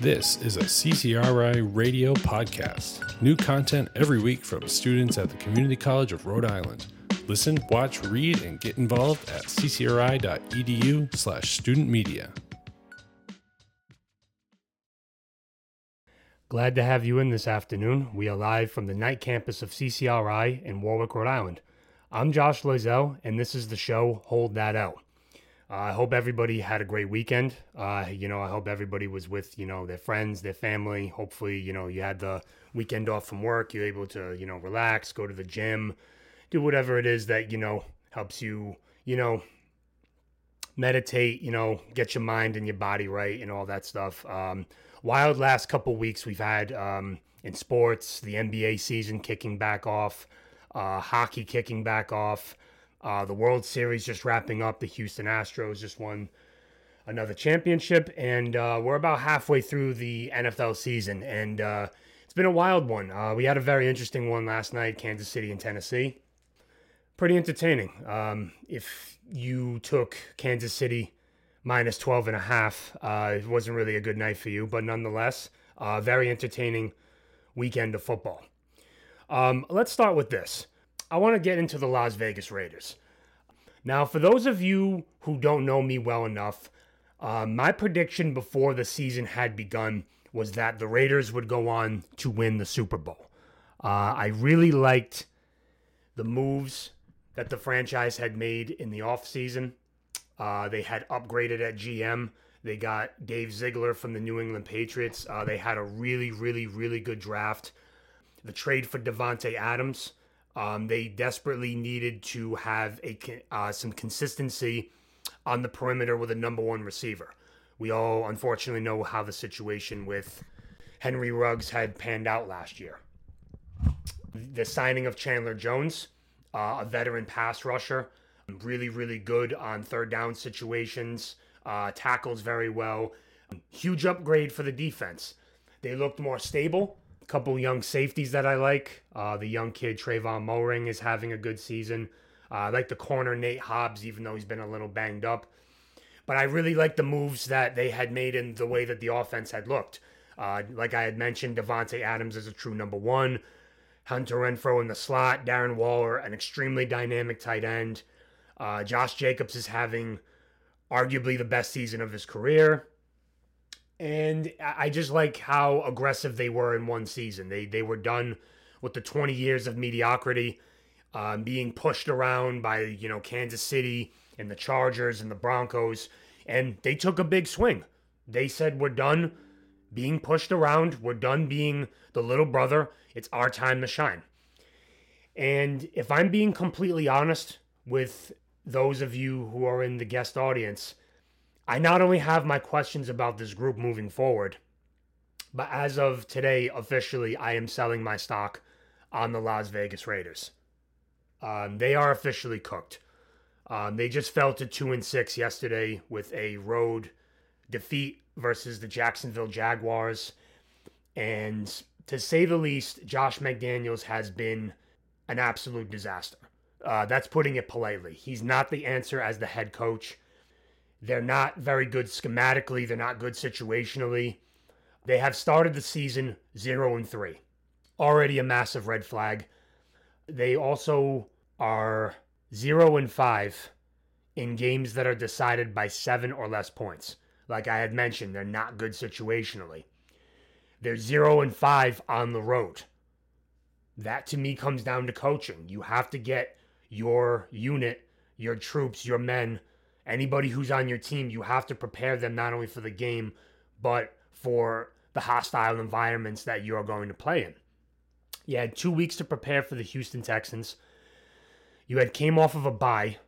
This is a CCRI radio podcast. New content every week from students at the Community College of Rhode Island. Listen, watch, read, and get involved at ccri.edu slash student media. Glad to have you in this afternoon. We are live from the Knight campus of CCRI in Warwick, Rhode Island. I'm Josh Loiselle, and this is the show Hold That L. I hope everybody had a great weekend. Uh, you know, I hope everybody was with, you know, their friends, their family. Hopefully, you know, you had the weekend off from work. You're able to, you know, relax, go to the gym, do whatever it is that, you know, helps you, you know, meditate, you know, get your mind and your body right and all that stuff. Um, wild last couple weeks we've had um, in sports, the NBA season kicking back off, uh, hockey kicking back off. Uh, the World Series just wrapping up. The Houston Astros just won another championship, and uh, we're about halfway through the NFL season, and uh, it's been a wild one. Uh, we had a very interesting one last night, Kansas City and Tennessee. Pretty entertaining. Um, if you took Kansas City minus 12 and a half, uh, it wasn't really a good night for you, but nonetheless, uh, very entertaining weekend of football. Um, let's start with this. I want to get into the Las Vegas Raiders. Now, for those of you who don't know me well enough, uh, my prediction before the season had begun was that the Raiders would go on to win the Super Bowl. Uh, I really liked the moves that the franchise had made in the offseason. Uh, they had upgraded at GM. They got Dave Ziegler from the New England Patriots. Uh, they had a really, really, really good draft. The trade for Davante Adams um, they desperately needed to have a uh, some consistency on the perimeter with a number one receiver. We all unfortunately know how the situation with Henry Ruggs had panned out last year. The signing of Chandler Jones, uh, a veteran pass rusher, really, really good on third down situations, uh, tackles very well. Huge upgrade for the defense. They looked more stable couple young safeties that I like. Uh, the young kid Trayvon Mullen is having a good season. Uh, I like the corner Nate Hobbs, even though he's been a little banged up. But I really like the moves that they had made in the way that the offense had looked. Uh, like I had mentioned, Davante Adams is a true number one. Hunter Renfrow in the slot. Darren Waller, an extremely dynamic tight end. Uh, Josh Jacobs is having arguably the best season of his career and I just like how aggressive they were in one season. They they were done with the 20 years of mediocrity, um, being pushed around by you know Kansas City and the Chargers and the Broncos, and they took a big swing. They said we're done being pushed around. We're done being the little brother. It's our time to shine. And if I'm being completely honest with those of you who are in the guest audience, I not only have my questions about this group moving forward, but as of today, officially, I am selling my stock on the Las Vegas Raiders. Um, they are officially cooked. Um, they just fell to two and six yesterday with a road defeat versus the Jacksonville Jaguars, and to say the least, Josh McDaniels has been an absolute disaster. Uh, that's putting it politely. He's not the answer as the head coach. They're not very good schematically, they're not good situationally. They have started the season 0 and 3. Already a massive red flag. They also are 0 and 5 in games that are decided by 7 or less points. Like I had mentioned, they're not good situationally. They're 0 and 5 on the road. That to me comes down to coaching. You have to get your unit, your troops, your men anybody who's on your team, you have to prepare them not only for the game, but for the hostile environments that you're going to play in. You had two weeks to prepare for the Houston Texans. You had came off of a bye.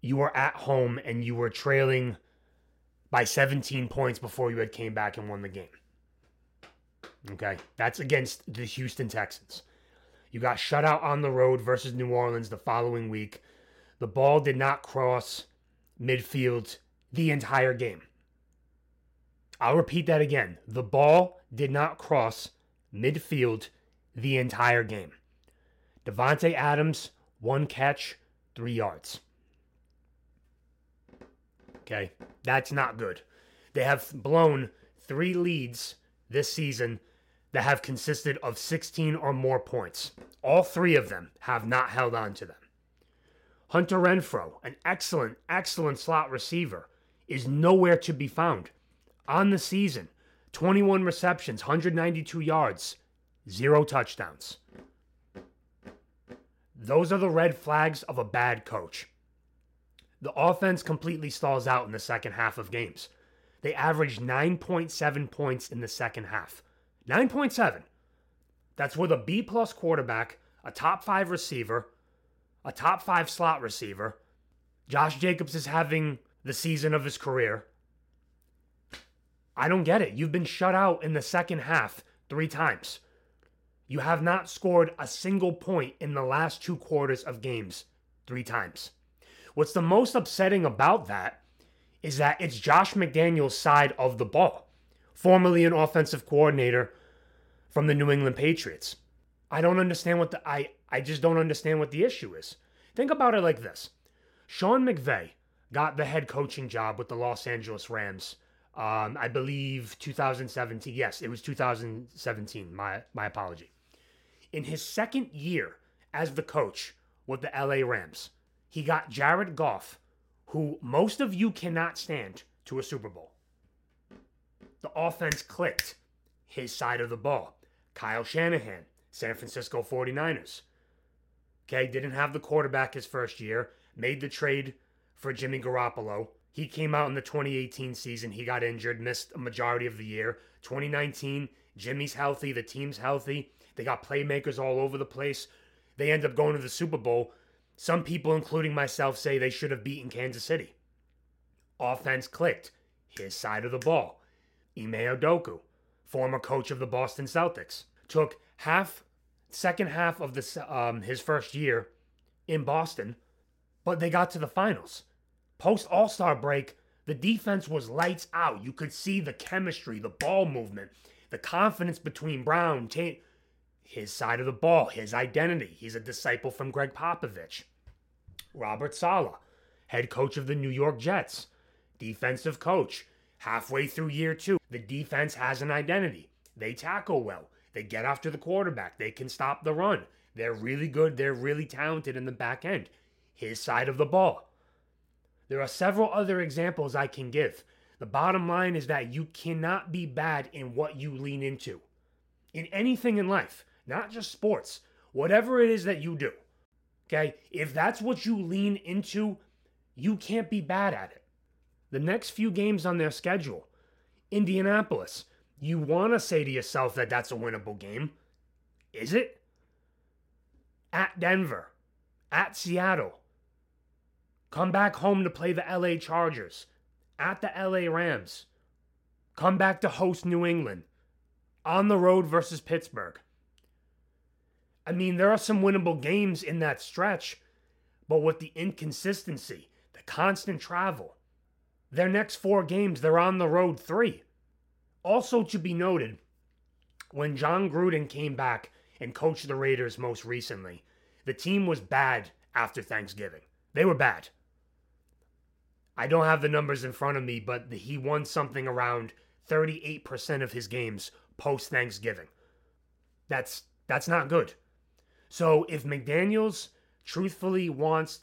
You were at home and you were trailing by 17 points before you had came back and won the game. Okay, that's against the Houston Texans. You got shut out on the road versus New Orleans the following week. The ball did not cross midfield the entire game. I'll repeat that again. The ball did not cross midfield the entire game. Davante Adams, one catch, three yards. Okay, that's not good. They have blown three leads this season that have consisted of 16 or more points. All three of them have not held on to them. Hunter Renfrow, an excellent, excellent slot receiver, is nowhere to be found. On the season, 21 receptions, 192 yards, zero touchdowns. Those are the red flags of a bad coach. The offense completely stalls out in the second half of games. They average 9.7 points in the second half. 9.7. That's with a B plus quarterback, a top five receiver, a top five slot receiver. Josh Jacobs is having the season of his career. I don't get it. You've been shut out in the second half three times. You have not scored a single point in the last two quarters of games three times. What's the most upsetting about that is that it's Josh McDaniels' side of the ball, formerly an offensive coordinator from the New England Patriots. I don't understand what the I I just don't understand what the issue is. Think about it like this. Sean McVay got the head coaching job with the Los Angeles Rams. Um, I believe 2017. Yes, it was 2017. My my apology. In his second year as the coach with the LA Rams, he got Jared Goff, who most of you cannot stand, to a Super Bowl. The offense clicked. His side of the ball. Kyle Shanahan, San Francisco 49ers. Okay, didn't have the quarterback his first year, made the trade for Jimmy Garoppolo. He came out in the 2018 season. He got injured, missed a majority of the year. 2019, Jimmy's healthy, the team's healthy. They got playmakers all over the place. They end up going to the Super Bowl. Some people, including myself, say they should have beaten Kansas City. Offense clicked. His side of the ball. Ime Udoka, former coach of the Boston Celtics, took half, second half of the, um, his first year in Boston, but they got to the finals. Post All Star break, the defense was lights out. You could see the chemistry, the ball movement, the confidence between Brown, Tate, his side of the ball, his identity. He's a disciple from Gregg Popovich. Robert Saleh, head coach of the New York Jets, defensive coach. Halfway through year two, the defense has an identity. They tackle well. They get after the quarterback. They can stop the run. They're really good. They're really talented in the back end. His side of the ball. There are several other examples I can give. The bottom line is that you cannot be bad in what you lean into. In anything in life, not just sports, whatever it is that you do. Okay? If that's what you lean into, you can't be bad at it. The next few games on their schedule Indianapolis, you want to say to yourself that that's a winnable game. Is it? At Denver, at Seattle, come back home to play the LA Chargers, at the LA Rams, come back to host New England, on the road versus Pittsburgh. I mean, there are some winnable games in that stretch, but with the inconsistency, the constant travel, their next four games, they're on the road three. Also, to be noted, when Jon Gruden came back and coached the Raiders most recently, the team was bad after Thanksgiving. They were bad. I don't have the numbers in front of me, but he won something around 38% of his games post Thanksgiving. That's that's not good. So if McDaniels truthfully wants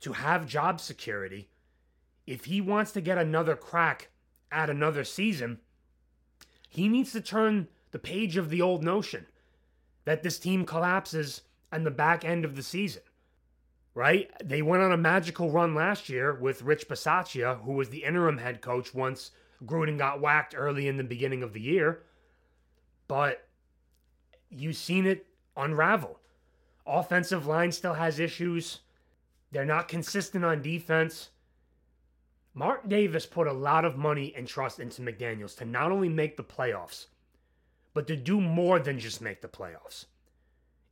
to have job security, if he wants to get another crack at another season, he needs to turn the page of the old notion that this team collapses on the back end of the season. Right? They went on a magical run last year with Rich Bisaccia, who was the interim head coach once Gruden got whacked early in the beginning of the year. But you've seen it unravel. Offensive line still has issues. They're not consistent on defense. Mark Davis put a lot of money and trust into McDaniels to not only make the playoffs, but to do more than just make the playoffs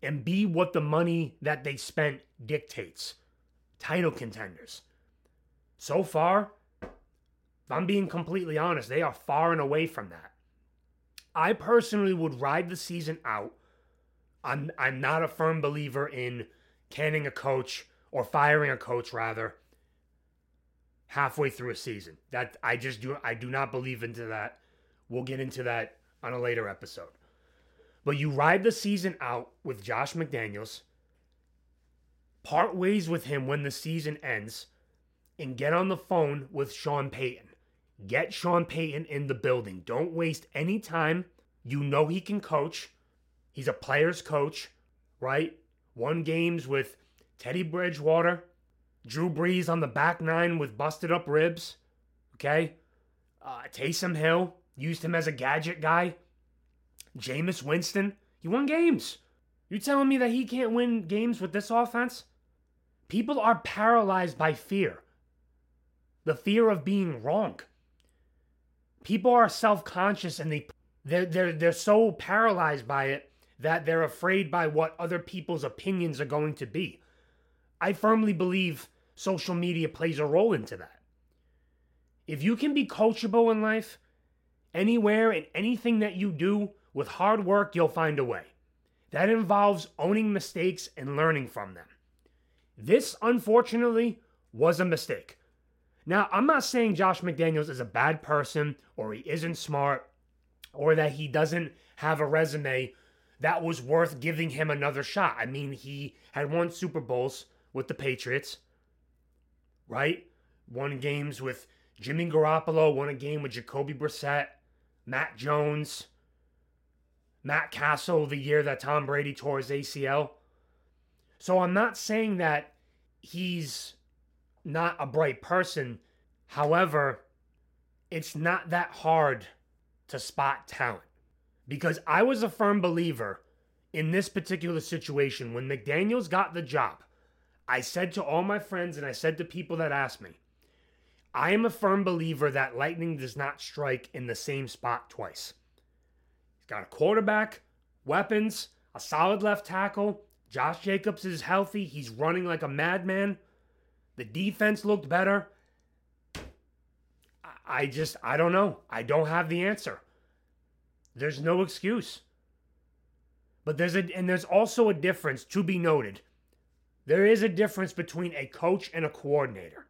and be what the money that they spent dictates title contenders. So far, if I'm being completely honest, they are far and away from that. I personally would ride the season out I'm I'm not a firm believer in canning a coach or firing a coach rather halfway through a season. That I just do I do not believe into that We'll get into that on a later episode. But you ride the season out with Josh McDaniels, part ways with him when the season ends, and get on the phone with Sean Payton. Get Sean Payton in the building. Don't waste any time. You know he can coach. He's a player's coach, right? Won games with Teddy Bridgewater, Drew Brees on the back nine with busted up ribs. Okay? Uh, Taysom Hill used him as a gadget guy. Jameis Winston, he won games. You telling me that he can't win games with this offense? People are paralyzed by fear. The fear of being wrong. People are self-conscious and they they're, they're, they're so paralyzed by it that they're afraid by what other people's opinions are going to be. I firmly believe social media plays a role into that. If you can be coachable in life, anywhere and anything that you do, with hard work, you'll find a way. That involves owning mistakes and learning from them. This, unfortunately, was a mistake. Now, I'm not saying Josh McDaniels is a bad person or he isn't smart or that he doesn't have a resume that was worth giving him another shot. I mean, he had won Super Bowls with the Patriots, right? Won games with Jimmy Garoppolo, won a game with Jacoby Brissett, Matt Jones, Matt Cassel the year that Tom Brady tore his ACL. So I'm not saying that he's not a bright person. However, it's not that hard to spot talent. Because I was a firm believer in this particular situation. When McDaniels got the job, I said to all my friends and I said to people that asked me, I am a firm believer that lightning does not strike in the same spot twice. He's got a quarterback, weapons, a solid left tackle. Josh Jacobs is healthy. He's running like a madman. The defense looked better. I just, I don't know. I don't have the answer. There's no excuse. But there's a, and there's also a difference to be noted. There is a difference between a coach and a coordinator.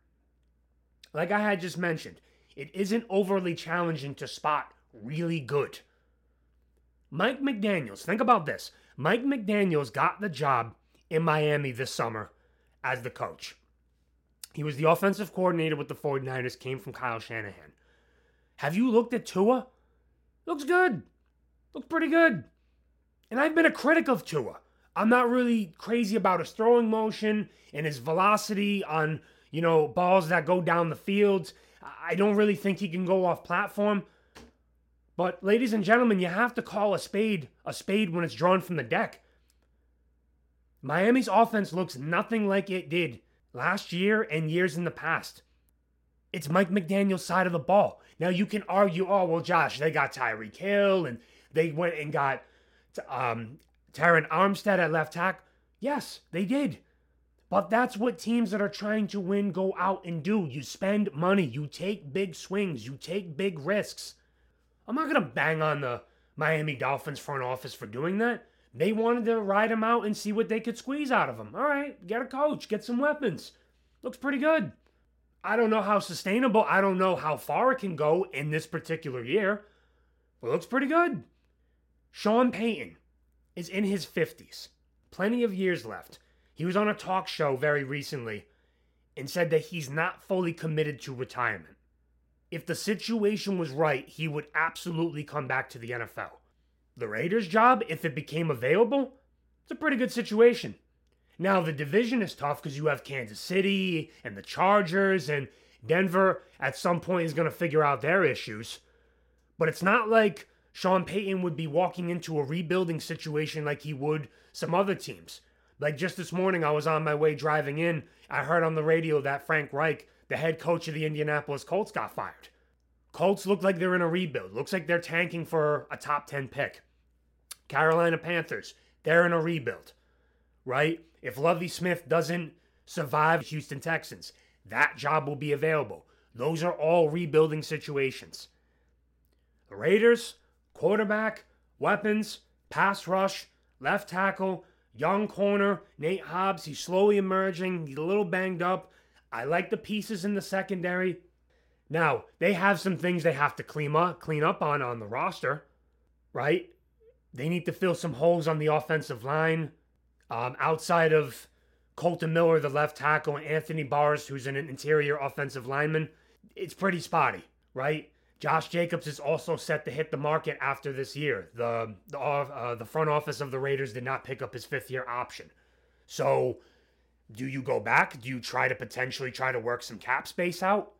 Like I had just mentioned, it isn't overly challenging to spot really good. Mike McDaniels, think about this. Mike McDaniels got the job in Miami this summer as the coach. He was the offensive coordinator with the 49ers, came from Kyle Shanahan. Have you looked at Tua? Looks good. Looks pretty good. And I've been a critic of Tua. I'm not really crazy about his throwing motion and his velocity on, you know, balls that go down the fields. I don't really think he can go off platform. But, ladies and gentlemen, you have to call a spade a spade when it's drawn from the deck. Miami's offense looks nothing like it did last year and years in the past. It's Mike McDaniel's side of the ball. Now, you can argue, oh, well, Josh, they got Tyreek Hill and they went and got um, Terron Armstead at left tackle. Yes, they did. But that's what teams that are trying to win go out and do. You spend money, you take big swings, you take big risks. I'm not going to bang on the Miami Dolphins front office for doing that. They wanted to ride him out and see what they could squeeze out of him. All right, get a coach, get some weapons. Looks pretty good. I don't know how sustainable, I don't know how far it can go in this particular year, but looks pretty good. Sean Payton is in his 50s, plenty of years left. He was on a talk show very recently and said that he's not fully committed to retirement if the situation was right, he would absolutely come back to the NFL. The Raiders' job, if it became available, it's a pretty good situation. Now, the division is tough because you have Kansas City and the Chargers, and Denver at some point is going to figure out their issues. But it's not like Sean Payton would be walking into a rebuilding situation like he would some other teams. Like just this morning, I was on my way driving in. I heard on the radio that Frank Reich the head coach of the Indianapolis Colts got fired. Colts look like they're in a rebuild. Looks like they're tanking for a top 10 pick. Carolina Panthers, they're in a rebuild, right? If Lovie Smith doesn't survive Houston Texans, that job will be available. Those are all rebuilding situations. The Raiders, quarterback, weapons, pass rush, left tackle, young corner, Nate Hobbs, he's slowly emerging. He's a little banged up. I like the pieces in the secondary. Now, they have some things they have to clean up, clean up on on the roster, right? They need to fill some holes on the offensive line. Um, outside of Kolton Miller, the left tackle, and Anthony Barrs, who's an interior offensive lineman, it's pretty spotty, right? Josh Jacobs is also set to hit the market after this year. The the uh, the front office of the Raiders did not pick up his fifth year option. So, do you go back? Do you try to potentially try to work some cap space out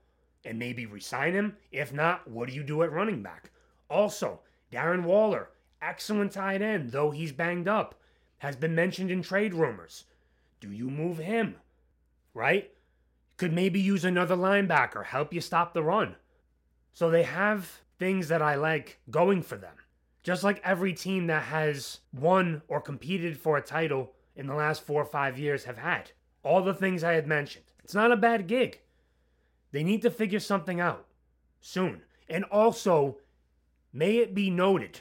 and maybe resign him? If not, what do you do at running back? Also, Darren Waller, excellent tight end, though he's banged up, has been mentioned in trade rumors. Do you move him? Right? Could maybe use another linebacker, help you stop the run. So they have things that I like going for them. Just like every team that has won or competed for a title in the last four or five years have had. All the things I had mentioned. It's not a bad gig. They need to figure something out soon. And also, may it be noted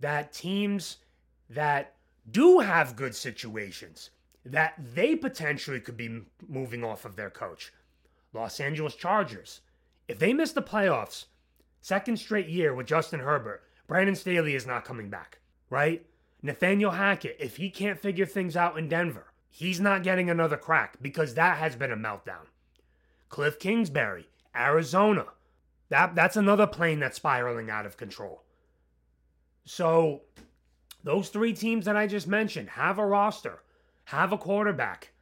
that teams that do have good situations that they potentially could be moving off of their coach. Los Angeles Chargers, if they miss the playoffs, second straight year with Justin Herbert, Brandon Staley is not coming back, right? Nathaniel Hackett, if he can't figure things out in Denver, he's not getting another crack because that has been a meltdown. Cliff Kingsbury, Arizona, that that's another plane that's spiraling out of control. So, those three teams that I just mentioned have a roster, have a quarterback.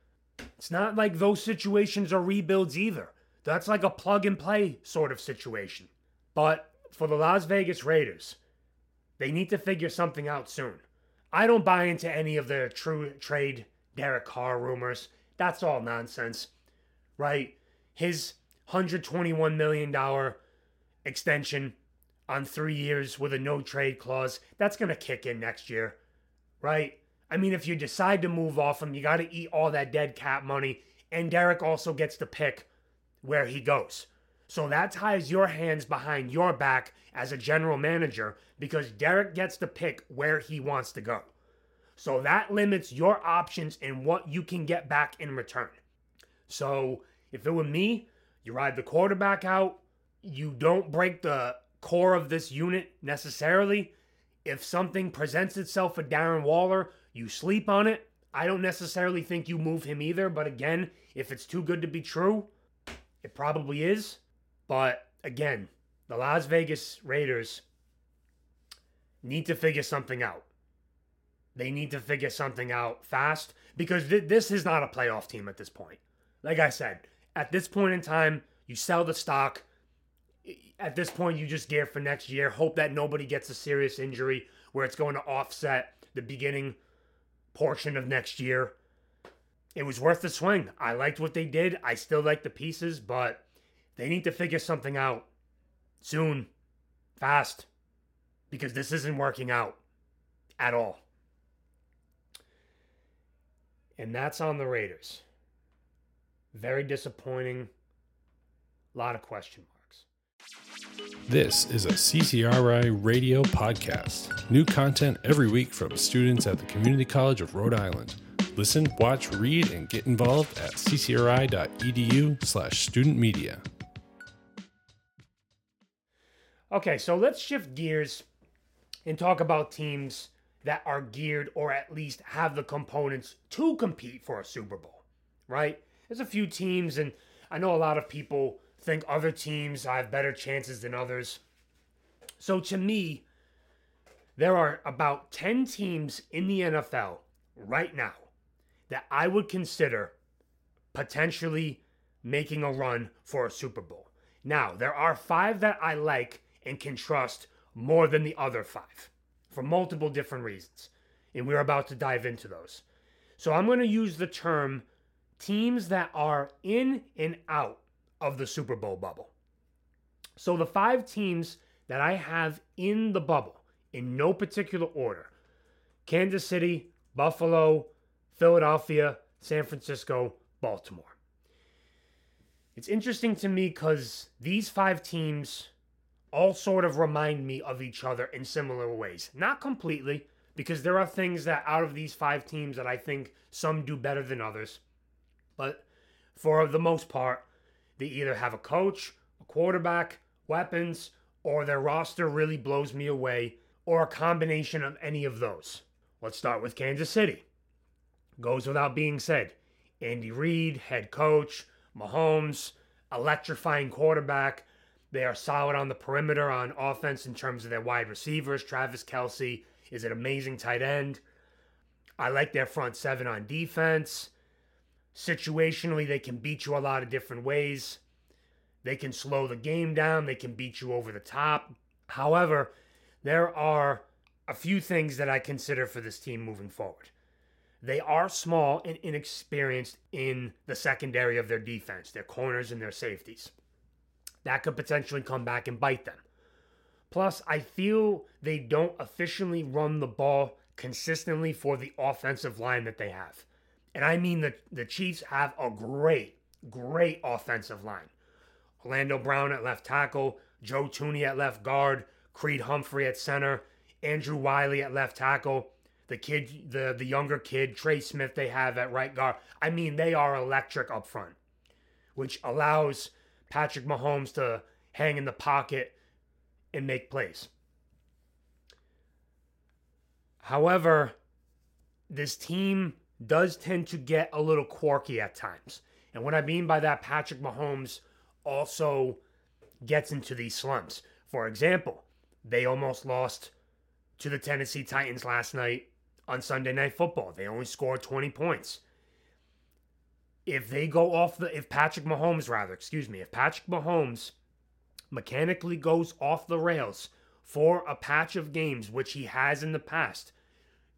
It's not like those situations are rebuilds either. That's like a plug and play sort of situation. But for the Las Vegas Raiders, they need to figure something out soon. I don't buy into any of the true trade Derek Carr rumors. That's all nonsense, right? His $121 million extension on three years with a no trade clause, that's going to kick in next year, right? I mean, if you decide to move off him, you got to eat all that dead cap money. And Derek also gets to pick where he goes. So that ties your hands behind your back as a general manager because Derek gets to pick where he wants to go. So that limits your options and what you can get back in return. So if it were me, you ride the quarterback out, you don't break the core of this unit necessarily. If something presents itself for Darren Waller, you sleep on it. I don't necessarily think you move him either, but again, if it's too good to be true, it probably is. But again, the Las Vegas Raiders need to figure something out. They need to figure something out fast because th- this is not a playoff team at this point. Like I said, at this point in time, you sell the stock. At this point, you just gear for next year. Hope that nobody gets a serious injury where it's going to offset the beginning portion of next year it was worth the swing. I liked what they did. I still like the pieces, but they need to figure something out soon, fast, because this isn't working out at all. And that's on the Raiders. Very disappointing. A lot of question marks. This is a CCRI radio podcast. New content every week from students at the Community College of Rhode Island. Listen, watch, read, and get involved at ccri.edu slash student media. Okay, so let's shift gears and talk about teams that are geared or at least have the components to compete for a Super Bowl, right? There's a few teams, and I know a lot of people think other teams have better chances than others. So to me, there are about 10 teams in the NFL right now that I would consider potentially making a run for a Super Bowl. Now, there are five that I like and can trust more than the other five for multiple different reasons. And we're about to dive into those. So I'm going to use the term teams that are in and out of the Super Bowl bubble. So the five teams that I have in the bubble, in no particular order Kansas City, Buffalo, Philadelphia, San Francisco, Baltimore. It's interesting to me because these five teams all sort of remind me of each other in similar ways. Not completely, because there are things that out of these five teams that I think some do better than others. But for the most part, they either have a coach, a quarterback, weapons, or their roster really blows me away, or a combination of any of those. Let's start with Kansas City. Goes without being said. Andy Reid, head coach, Mahomes, electrifying quarterback. They are solid on the perimeter on offense in terms of their wide receivers. Travis Kelce is an amazing tight end. I like their front seven on defense. Situationally, they can beat you a lot of different ways. They can slow the game down, they can beat you over the top. However, there are a few things that I consider for this team moving forward. They are small and inexperienced in the secondary of their defense, their corners and their safeties. That could potentially come back and bite them. Plus, I feel they don't officially run the ball consistently for the offensive line that they have. And I mean the, the Chiefs have a great, great offensive line. Orlando Brown at left tackle, Joe Thuney at left guard, Creed Humphrey at center, Andrew Wylie at left tackle, the kid, the the younger kid, Trey Smith, they have at right guard. I mean, they are electric up front, which allows Patrick Mahomes to hang in the pocket and make plays. However, this team does tend to get a little quirky at times. And what I mean by that, Patrick Mahomes also gets into these slumps. For example, they almost lost to the Tennessee Titans last night on Sunday Night Football. They only scored 20 points. If they go off the, if Patrick Mahomes, rather, excuse me, if Patrick Mahomes mechanically goes off the rails for a patch of games, which he has in the past,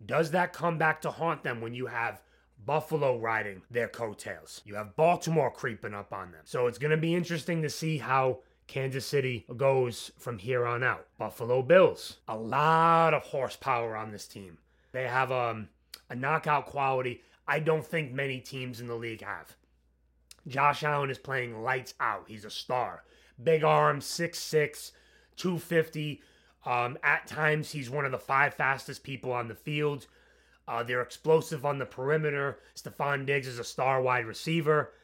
does that come back to haunt them when you have Buffalo riding their coattails? You have Baltimore creeping up on them. So it's going to be interesting to see how Kansas City goes from here on out. Buffalo Bills, a lot of horsepower on this team. They have um, a knockout quality I don't think many teams in the league have. Josh Allen is playing lights out. He's a star. Big arm, 6'6, 250. Um, at times, he's one of the five fastest people on the field. Uh, they're explosive on the perimeter. Stefon Diggs is a star wide receiver.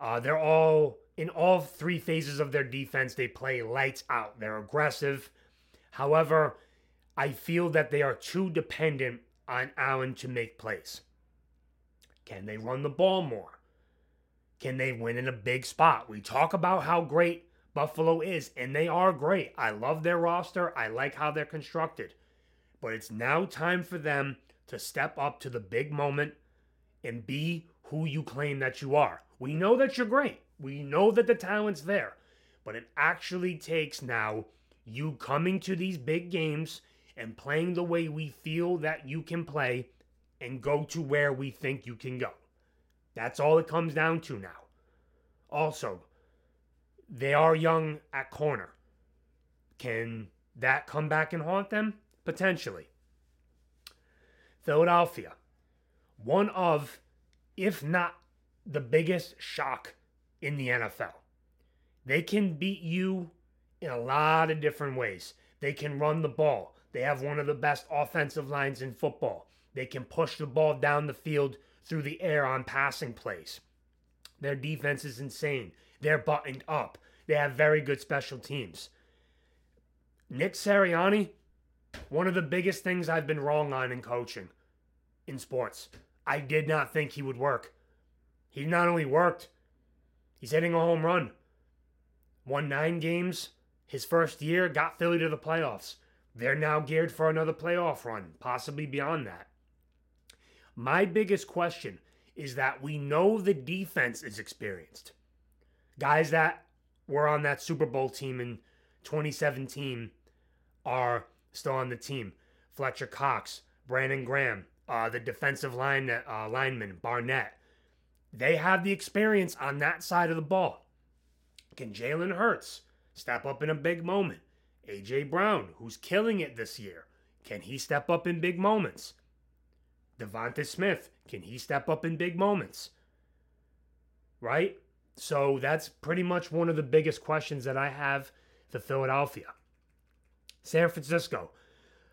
Uh, they're all in all three phases of their defense. They play lights out. They're aggressive. However, I feel that they are too dependent on Allen to make plays. Can they run the ball more? Can they win in a big spot? We talk about how great Buffalo is, and they are great. I love their roster. I like how they're constructed. But it's now time for them to step up to the big moment and be who you claim that you are. We know that you're great. We know that the talent's there. But it actually takes now you coming to these big games and playing the way we feel that you can play and go to where we think you can go. That's all it comes down to now. Also, they are young at corner. Can that come back and haunt them? Potentially. Philadelphia, one of, if not the biggest shock in the NFL. They can beat you in a lot of different ways. They can run the ball. They have one of the best offensive lines in football. They can push the ball down the field through the air on passing plays. Their defense is insane. They're buttoned up. They have very good special teams. Nick Sirianni, one of the biggest things I've been wrong on in coaching in sports. I did not think he would work. He not only worked, he's hitting a home run. Won nine games his first year, got Philly to the playoffs. They're now geared for another playoff run, possibly beyond that. My biggest question is that we know the defense is experienced. Guys that were on that Super Bowl team in 2017 are still on the team. Fletcher Cox, Brandon Graham, uh, the defensive line uh, lineman Barnett. They have the experience on that side of the ball. Can Jalen Hurts step up in a big moment? AJ Brown, who's killing it this year, can he step up in big moments? Devonta Smith, can he step up in big moments? Right? So that's pretty much one of the biggest questions that I have for Philadelphia. San Francisco.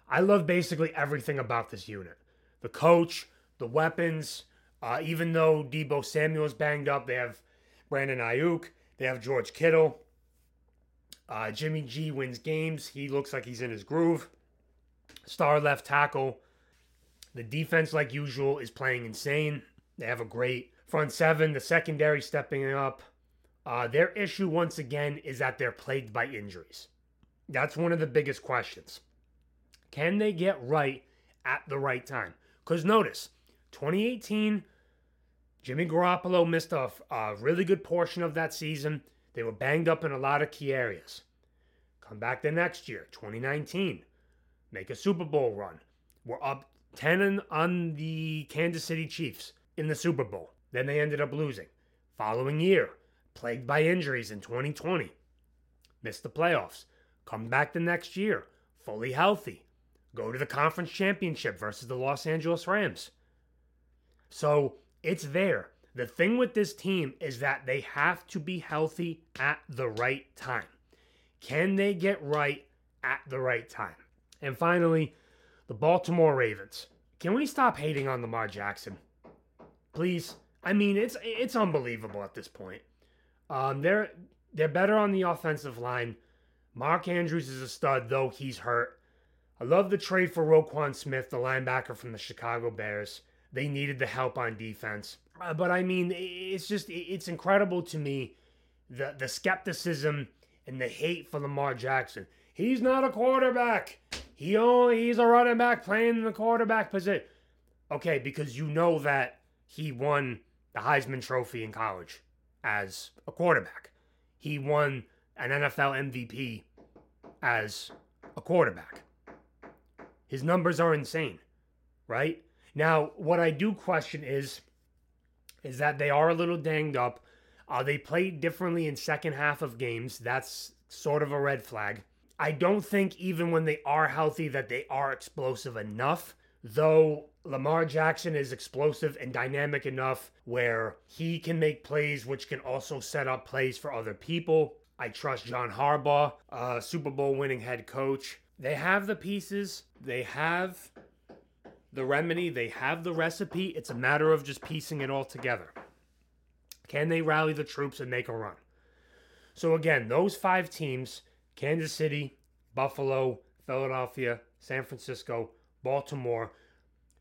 I love basically everything about this unit the coach, the weapons. Uh, even though Deebo Samuel's banged up, they have Brandon Aiyuk, they have George Kittle. Uh, Jimmy G wins games. He looks like he's in his groove. Star left tackle. The defense, like usual, is playing insane. They have a great front seven. The secondary stepping up. Uh, their issue, once again, is that they're plagued by injuries. That's one of the biggest questions. Can they get right at the right time? Because notice, 2018, Jimmy Garoppolo missed a, a really good portion of that season. They were banged up in a lot of key areas. Come back the next year, 2019, make a Super Bowl run. We're up 10 on the Kansas City Chiefs in the Super Bowl. Then they ended up losing. Following year, plagued by injuries in 2020. Missed the playoffs. Come back the next year, fully healthy. Go to the conference championship versus the Los Angeles Rams. So it's there. The thing with this team is that they have to be healthy at the right time. Can they get right at the right time? And finally, the Baltimore Ravens. Can we stop hating on Lamar Jackson? Please. I mean, it's it's unbelievable at this point. Um, they're they're better on the offensive line. Mark Andrews is a stud, though he's hurt. I love the trade for Roquan Smith, the linebacker from the Chicago Bears. They needed the help on defense. Uh, but I mean, it's just it's incredible to me the the skepticism and the hate for Lamar Jackson. He's not a quarterback. He only he's a running back playing in the quarterback position. Okay, because you know that he won the Heisman Trophy in college as a quarterback. He won an NFL MVP as a quarterback. His numbers are insane, right? Now, what I do question is is that they are a little danged up. Uh, they played differently in second half of games. That's sort of a red flag. I don't think even when they are healthy that they are explosive enough, though Lamar Jackson is explosive and dynamic enough where he can make plays which can also set up plays for other people. I trust John Harbaugh, uh, Super Bowl winning head coach. They have the pieces, they have the remedy, they have the recipe. It's a matter of just piecing it all together. Can they rally the troops and make a run? So, again, those five teams Kansas City, Buffalo, Philadelphia, San Francisco, Baltimore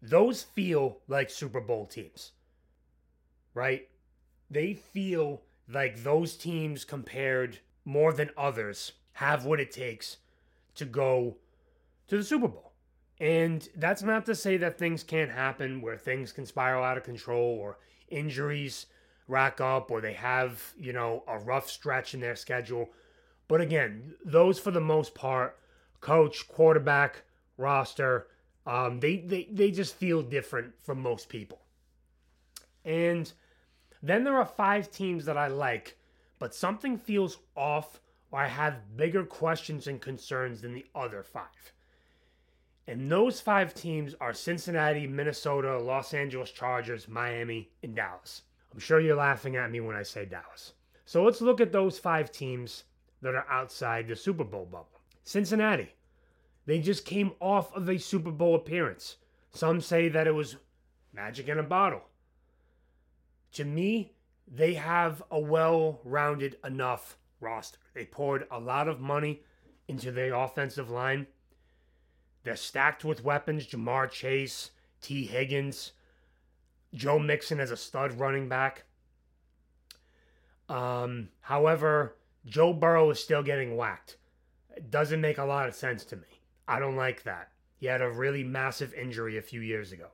those feel like Super Bowl teams, right? They feel like those teams compared more than others have what it takes to go to the Super Bowl. And that's not to say that things can't happen where things can spiral out of control or injuries rack up or they have, you know, a rough stretch in their schedule. But again, those for the most part, coach, quarterback, roster, um, they, they, they just feel different from most people. And then there are five teams that I like, but something feels off or I have bigger questions and concerns than the other five. And those five teams are Cincinnati, Minnesota, Los Angeles Chargers, Miami, and Dallas. I'm sure you're laughing at me when I say Dallas. So let's look at those five teams that are outside the Super Bowl bubble. Cincinnati, they just came off of a Super Bowl appearance. Some say that it was magic in a bottle. To me, they have a well rounded enough roster. They poured a lot of money into their offensive line. They're stacked with weapons Ja'Marr Chase, Tee Higgins, Joe Mixon as a stud running back. Um, however, Joe Burrow is still getting whacked. It doesn't make a lot of sense to me. I don't like that. He had a really massive injury a few years ago.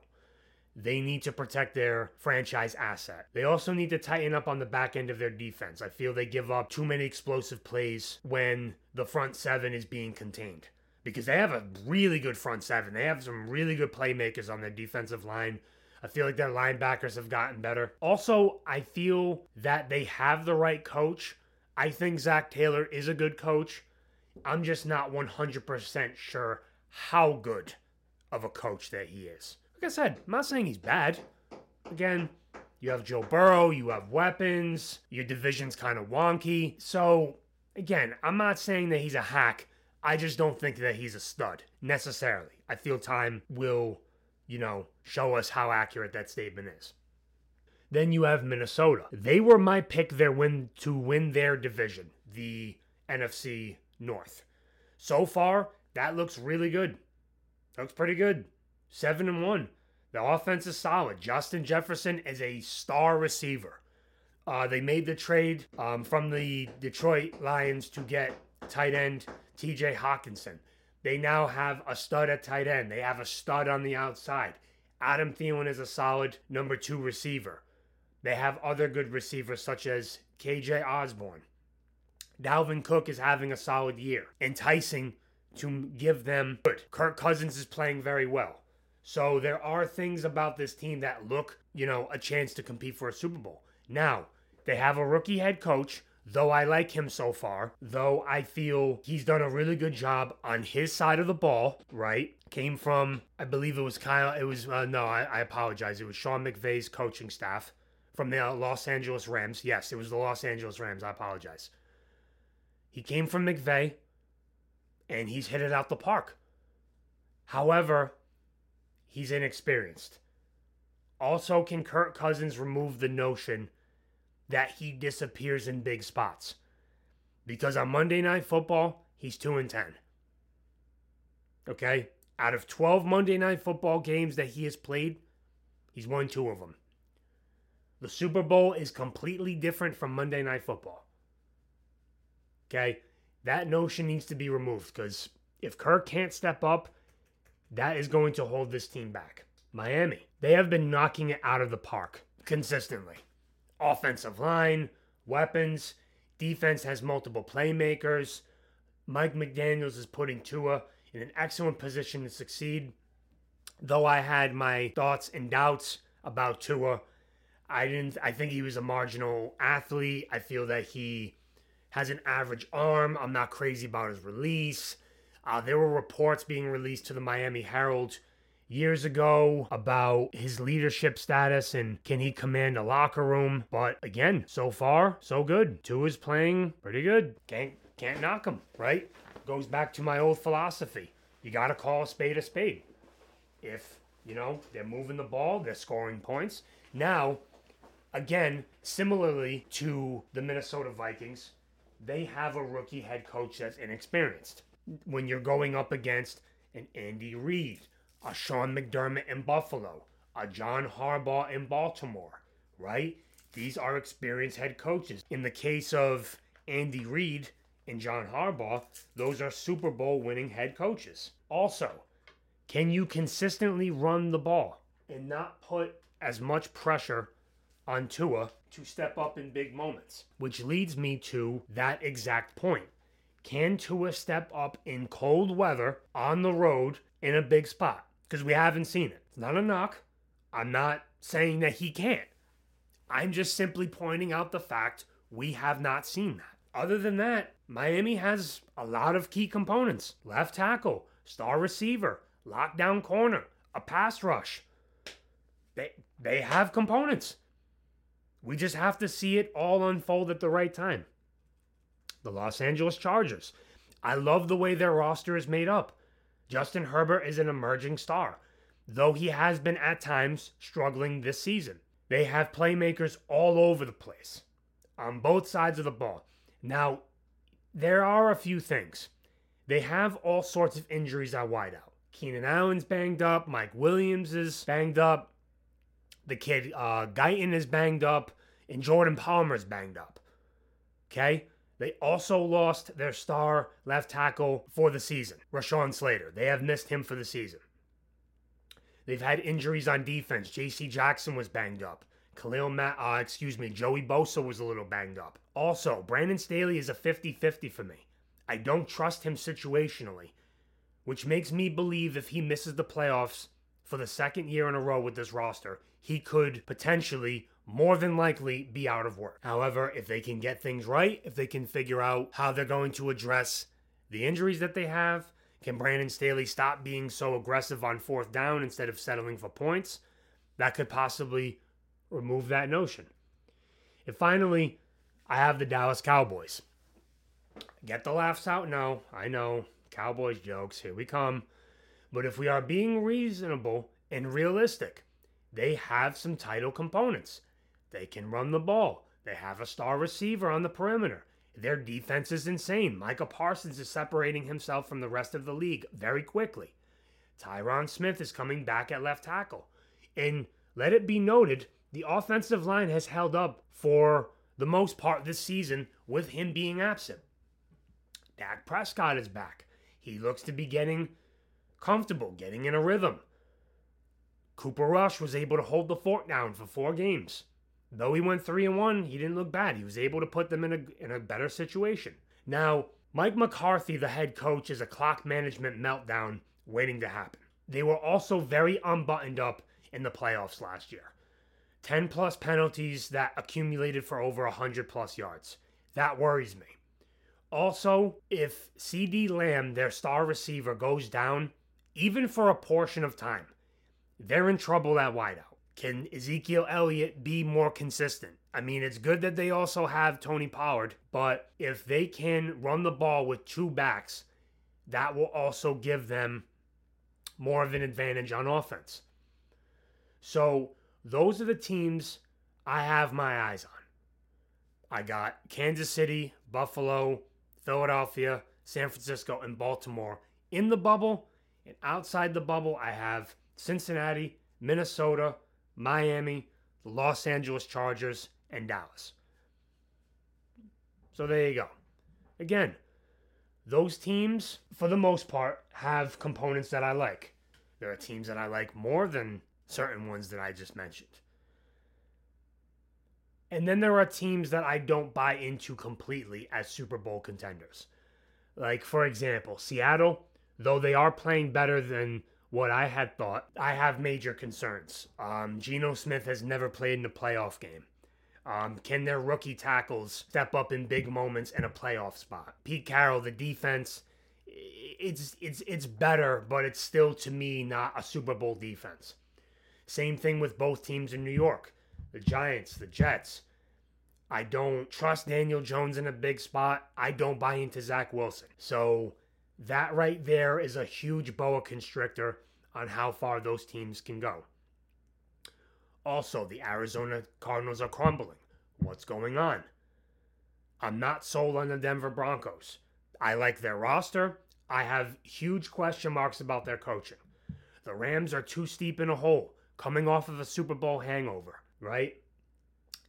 They need to protect their franchise asset. They also need to tighten up on the back end of their defense. I feel they give up too many explosive plays when the front seven is being contained. Because they have a really good front seven. They have some really good playmakers on their defensive line. I feel like their linebackers have gotten better. Also, I feel that they have the right coach. I think Zac Taylor is a good coach. I'm just not 100% sure how good of a coach that he is. Like I said, I'm not saying he's bad. Again, you have Joe Burrow, you have weapons, your division's kind of wonky. So, again, I'm not saying that he's a hack. I just don't think that he's a stud necessarily. I feel time will, you know, show us how accurate that statement is. Then you have Minnesota. They were my pick their win to win their division, the NFC north. So far, that looks really good. Looks pretty good. 7 and 1. The offense is solid. Justin Jefferson is a star receiver. Uh, they made the trade um, from the Detroit Lions to get tight end TJ Hockenson. They now have a stud at tight end. They have a stud on the outside. Adam Thielen is a solid number two receiver. They have other good receivers such as KJ Osborn. Dalvin Cook is having a solid year, enticing to give them good. Kirk Cousins is playing very well. So there are things about this team that look, you know, a chance to compete for a Super Bowl. Now, they have a rookie head coach, though I like him so far, though I feel he's done a really good job on his side of the ball, right? Came from, I believe it was Kyle, it was, uh, no, I, I apologize. It was Sean McVay's coaching staff from the Los Angeles Rams. Yes, it was the Los Angeles Rams. I apologize. He came from McVay, and he's hit it out the park. However, he's inexperienced. Also, can Kirk Cousins remove the notion that he disappears in big spots? Because on Monday Night Football, he's 2 and 10. Okay? Out of 12 Monday Night Football games that he has played, he's won two of them. The Super Bowl is completely different from Monday Night Football. Okay? That notion needs to be removed because if Kirk can't step up, that is going to hold this team back. Miami, they have been knocking it out of the park consistently. Offensive line, weapons, defense has multiple playmakers. Mike McDaniels is putting Tua in an excellent position to succeed. Though I had my thoughts and doubts about Tua, I didn't I think he was a marginal athlete. I feel that he has an average arm. I'm not crazy about his release. Uh, there were reports being released to the Miami Herald years ago about his leadership status and can he command a locker room. But again, so far, so good. Tua is playing pretty good. Can't can't knock him, right? Goes back to my old philosophy. You gotta call a spade a spade. If, you know, they're moving the ball, they're scoring points. Now, again, similarly to the Minnesota Vikings, they have a rookie head coach that's inexperienced when you're going up against an Andy Reid, a Sean McDermott in Buffalo, a John Harbaugh in Baltimore, right? These are experienced head coaches. In the case of Andy Reid and John Harbaugh, those are Super Bowl winning head coaches. Also, can you consistently run the ball and not put as much pressure on Tua to step up in big moments? Which leads me to that exact point. Can Tua step up in cold weather on the road in a big spot? Because we haven't seen it. It's not a knock. I'm not saying that he can't. I'm just simply pointing out the fact we have not seen that. Other than that, Miami has a lot of key components left tackle, star receiver, lockdown corner, a pass rush. They, they have components. We just have to see it all unfold at the right time the Los Angeles Chargers. I love the way their roster is made up. Justin Herbert is an emerging star, though he has been at times struggling this season. They have playmakers all over the place on both sides of the ball. Now, there are a few things. They have all sorts of injuries at wideout. Keenan Allen's banged up. Mike Williams is banged up. The kid uh, Guyton is banged up. And Jordan Palmer's banged up. Okay? They also lost their star left tackle for the season, Rashawn Slater. They have missed him for the season. They've had injuries on defense. J.C. Jackson was banged up. Khalil Mack, uh, excuse me, Joey Bosa was a little banged up. Also, Brandon Staley is a 50 50 for me. I don't trust him situationally, which makes me believe if he misses the playoffs for the second year in a row with this roster, he could potentially more than likely be out of work. However, if they can get things right, if they can figure out how they're going to address the injuries that they have, can Brandon Staley stop being so aggressive on fourth down instead of settling for points? That could possibly remove that notion. And finally, I have the Dallas Cowboys. Get the laughs out now. I know. Cowboys jokes. Here we come. But if we are being reasonable and realistic, they have some title components. They can run the ball. They have a star receiver on the perimeter. their defense is insane. Micah Parsons is separating himself from the rest of the league very quickly. Tyron Smith is coming back at left tackle. And let it be noted, the offensive line has held up for the most part this season with him being absent. Dak Prescott is back. He looks to be getting comfortable, getting in a rhythm. Cooper Rush was able to hold the fort down for four games. Though he went 3 and 1, he didn't look bad. He was able to put them in a in a better situation. Now, Mike McCarthy, the head coach, is a clock management meltdown waiting to happen. They were also very unbuttoned up in the playoffs last year. 10 plus penalties that accumulated for over 100 plus yards. That worries me. Also, if CeeDee Lamb, their star receiver, goes down, even for a portion of time, they're in trouble at wideout. Can Ezekiel Elliott be more consistent? I mean, it's good that they also have Tony Pollard, but if they can run the ball with two backs, that will also give them more of an advantage on offense. So, those are the teams I have my eyes on. I got Kansas City, Buffalo, Philadelphia, San Francisco, and Baltimore in the bubble. And outside the bubble, I have Cincinnati, Minnesota, Miami, the Los Angeles Chargers, and Dallas. So there you go. Again, those teams, for the most part, have components that I like. There are teams that I like more than certain ones that I just mentioned. And then there are teams that I don't buy into completely as Super Bowl contenders. Like, for example, Seattle, though they are playing better than what I had thought, I have major concerns. Um, Geno Smith has never played in a playoff game. Um, can their rookie tackles step up in big moments in a playoff spot? Pete Carroll, the defense, it's it's it's better, but it's still to me not a Super Bowl defense. Same thing with both teams in New York, the Giants, the Jets. I don't trust Daniel Jones in a big spot. I don't buy into Zach Wilson. So that right there is a huge boa constrictor on how far those teams can go. Also, the Arizona Cardinals are crumbling. What's going on? I'm not sold on the Denver Broncos. I like their roster. I have huge question marks about their coaching. The Rams are too steep in a hole, coming off of a Super Bowl hangover, right?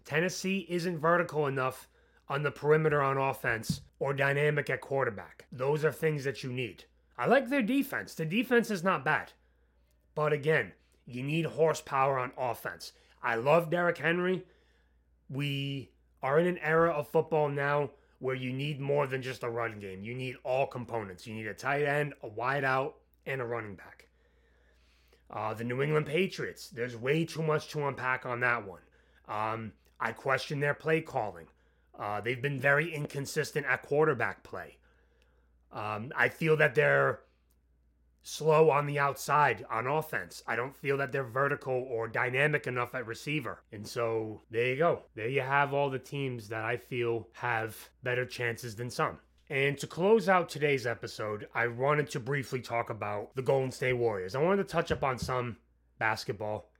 Tennessee isn't vertical enough on the perimeter on offense or dynamic at quarterback. Those are things that you need. I like their defense. The defense is not bad. But again, you need horsepower on offense. I love Derrick Henry. We are in an era of football now where you need more than just a run game. You need all components. You need a tight end, a wide out, and a running back. Uh, the New England Patriots, there's way too much to unpack on that one. Um, I question their play calling. Uh, they've been very inconsistent at quarterback play. Um, I feel that they're slow on the outside on offense. I don't feel that they're vertical or dynamic enough at receiver. And so there you go. There you have all the teams that I feel have better chances than some. And to close out today's episode, I wanted to briefly talk about the Golden State Warriors. I wanted to touch up on some basketball.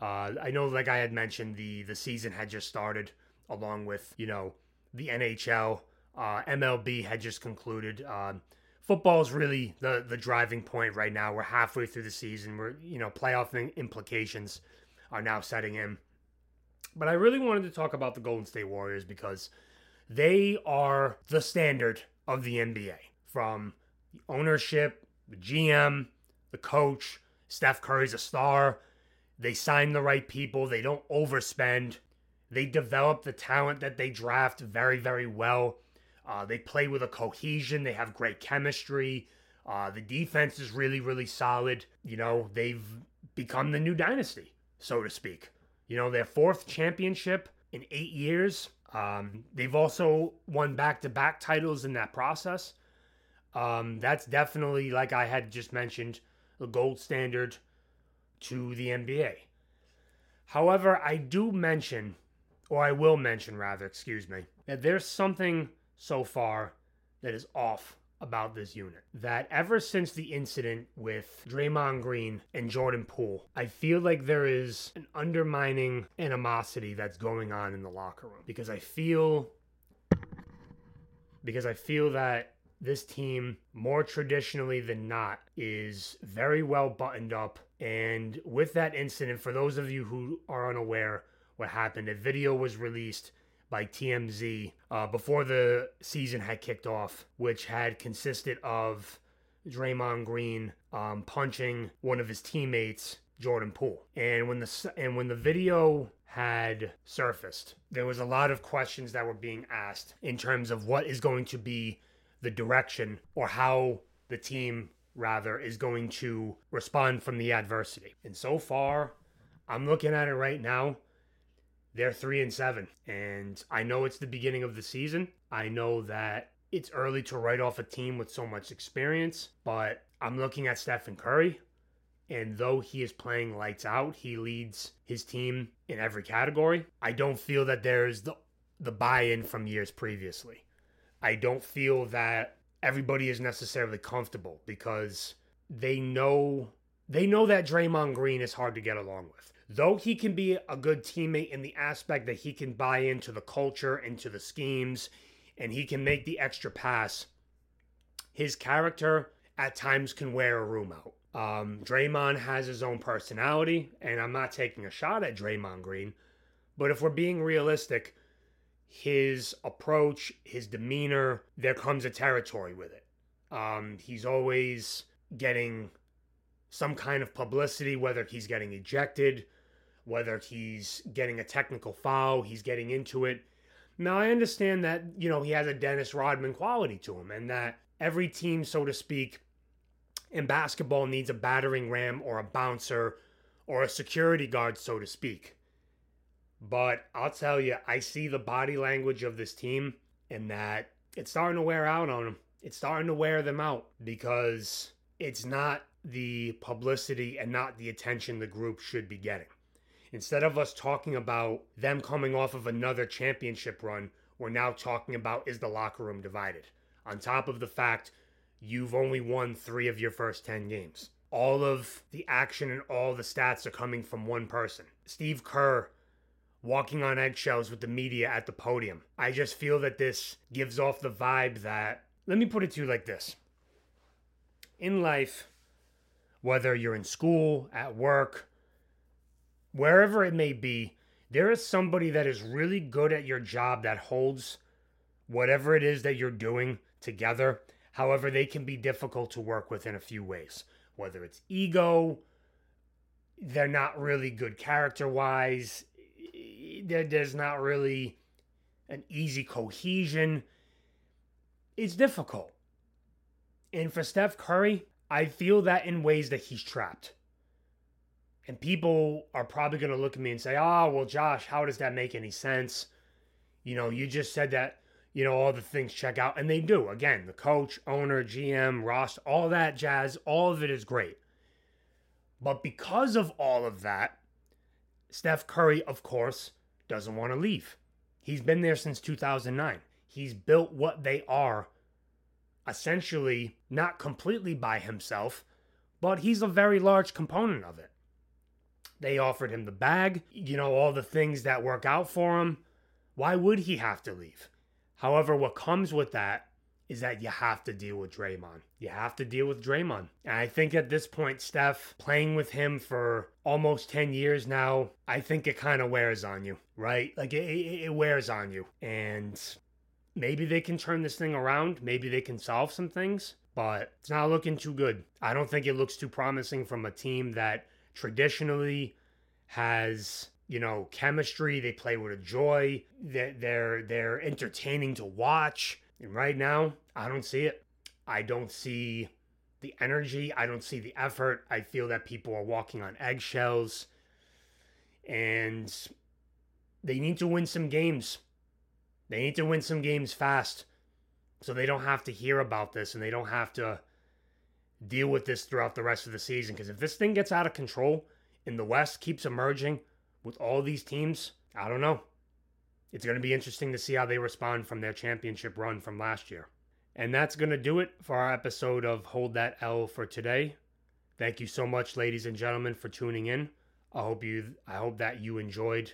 Uh, I know, like I had mentioned, the the season had just started, along with you know the NHL. Uh, MLB had just concluded. Um, football is really the the driving point right now. We're halfway through the season. We're you know playoff implications are now setting in. But I really wanted to talk about the Golden State Warriors because they are the standard of the NBA from the ownership, the GM, the coach. Steph Curry's a star. They sign the right people. They don't overspend. They develop the talent that they draft very, very well. Uh, they play with a cohesion. They have great chemistry. Uh, the defense is really, really solid. You know, they've become the new dynasty, so to speak. You know, their fourth championship in eight years. Um, they've also won back to back titles in that process. Um, that's definitely, like I had just mentioned, the gold standard to the NBA. However, I do mention, or I will mention rather, excuse me, that there's something so far that is off about this unit. That ever since the incident with Draymond Green and Jordan Poole, I feel like there is an undermining animosity that's going on in the locker room because I feel because I feel that this team, more traditionally than not, is very well buttoned up. And with that incident, for those of you who are unaware what happened, a video was released by TMZ uh, before the season had kicked off, which had consisted of Draymond Green um, punching one of his teammates, Jordan Poole. And when the and when the video had surfaced, there was a lot of questions that were being asked in terms of what is going to be the direction or how the team rather is going to respond from the adversity. And so far, I'm looking at it right now. They're 3 and 7 and I know it's the beginning of the season. I know that it's early to write off a team with so much experience, but I'm looking at Stephen Curry and though he is playing lights out, he leads his team in every category. I don't feel that there's the the buy-in from years previously. I don't feel that everybody is necessarily comfortable because they know they know that Draymond Green is hard to get along with. Though he can be a good teammate in the aspect that he can buy into the culture, into the schemes, and he can make the extra pass, his character at times can wear a room out. Um, Draymond has his own personality, and I'm not taking a shot at Draymond Green, but if we're being realistic, his approach, his demeanor, there comes a territory with it. Um, he's always getting some kind of publicity, whether he's getting ejected, whether he's getting a technical foul, he's getting into it. Now, I understand that, you know, he has a Dennis Rodman quality to him and that every team, so to speak, in basketball needs a battering ram or a bouncer or a security guard, so to speak. But I'll tell you, I see the body language of this team and that it's starting to wear out on them. It's starting to wear them out because it's not the publicity and not the attention the group should be getting. Instead of us talking about them coming off of another championship run, we're now talking about is the locker room divided? On top of the fact you've only won three of your first 10 games. All of the action and all the stats are coming from one person. Steve Kerr walking on eggshells with the media at the podium. I just feel that this gives off the vibe that, let me put it to you like this in life, whether you're in school, at work, wherever it may be, there is somebody that is really good at your job that holds whatever it is that you're doing together. However, they can be difficult to work with in a few ways, whether it's ego, they're not really good character wise, there's not really an easy cohesion. It's difficult. And for Steph Curry, I feel that in ways that he's trapped. And people are probably going to look at me and say, oh, well, Josh, how does that make any sense? You know, you just said that, you know, all the things check out. And they do. Again, the coach, owner, GM, Ross, all that jazz, all of it is great. But because of all of that, Steph Curry, of course, doesn't want to leave. He's been there since 2009. He's built what they are essentially not completely by himself, but he's a very large component of it. They offered him the bag, you know, all the things that work out for him. Why would he have to leave? However, what comes with that is that you have to deal with Draymond. You have to deal with Draymond. And I think at this point, Steph, playing with him for almost 10 years now, I think it kind of wears on you, right? Like it, it, wears on you. And maybe they can turn this thing around. Maybe they can solve some things, but it's not looking too good. I don't think it looks too promising from a team that traditionally has you know chemistry they play with a joy they're they're, they're entertaining to watch and right now, I don't see it. I don't see the energy. I don't see the effort. I feel that people are walking on eggshells. And they need to win some games. They need to win some games fast so they don't have to hear about this and they don't have to deal with this throughout the rest of the season. Because if this thing gets out of control and the West keeps emerging with all these teams, I don't know it's going to be interesting to see how they respond from their championship run from last year. And that's going to do it for our episode of Hold That L for today. Thank you so much, ladies and gentlemen, for tuning in. I hope you I hope that you enjoyed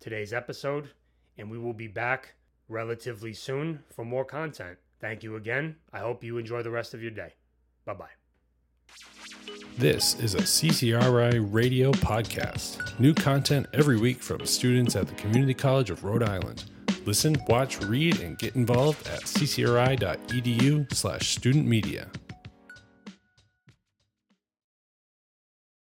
today's episode, and we will be back relatively soon for more content. Thank you again. I hope you enjoy the rest of your day. Bye bye. This is a CCRI radio podcast. New content every week from students at the Community College of Rhode Island. Listen, watch, read, and get involved at ccri.edu slash student media.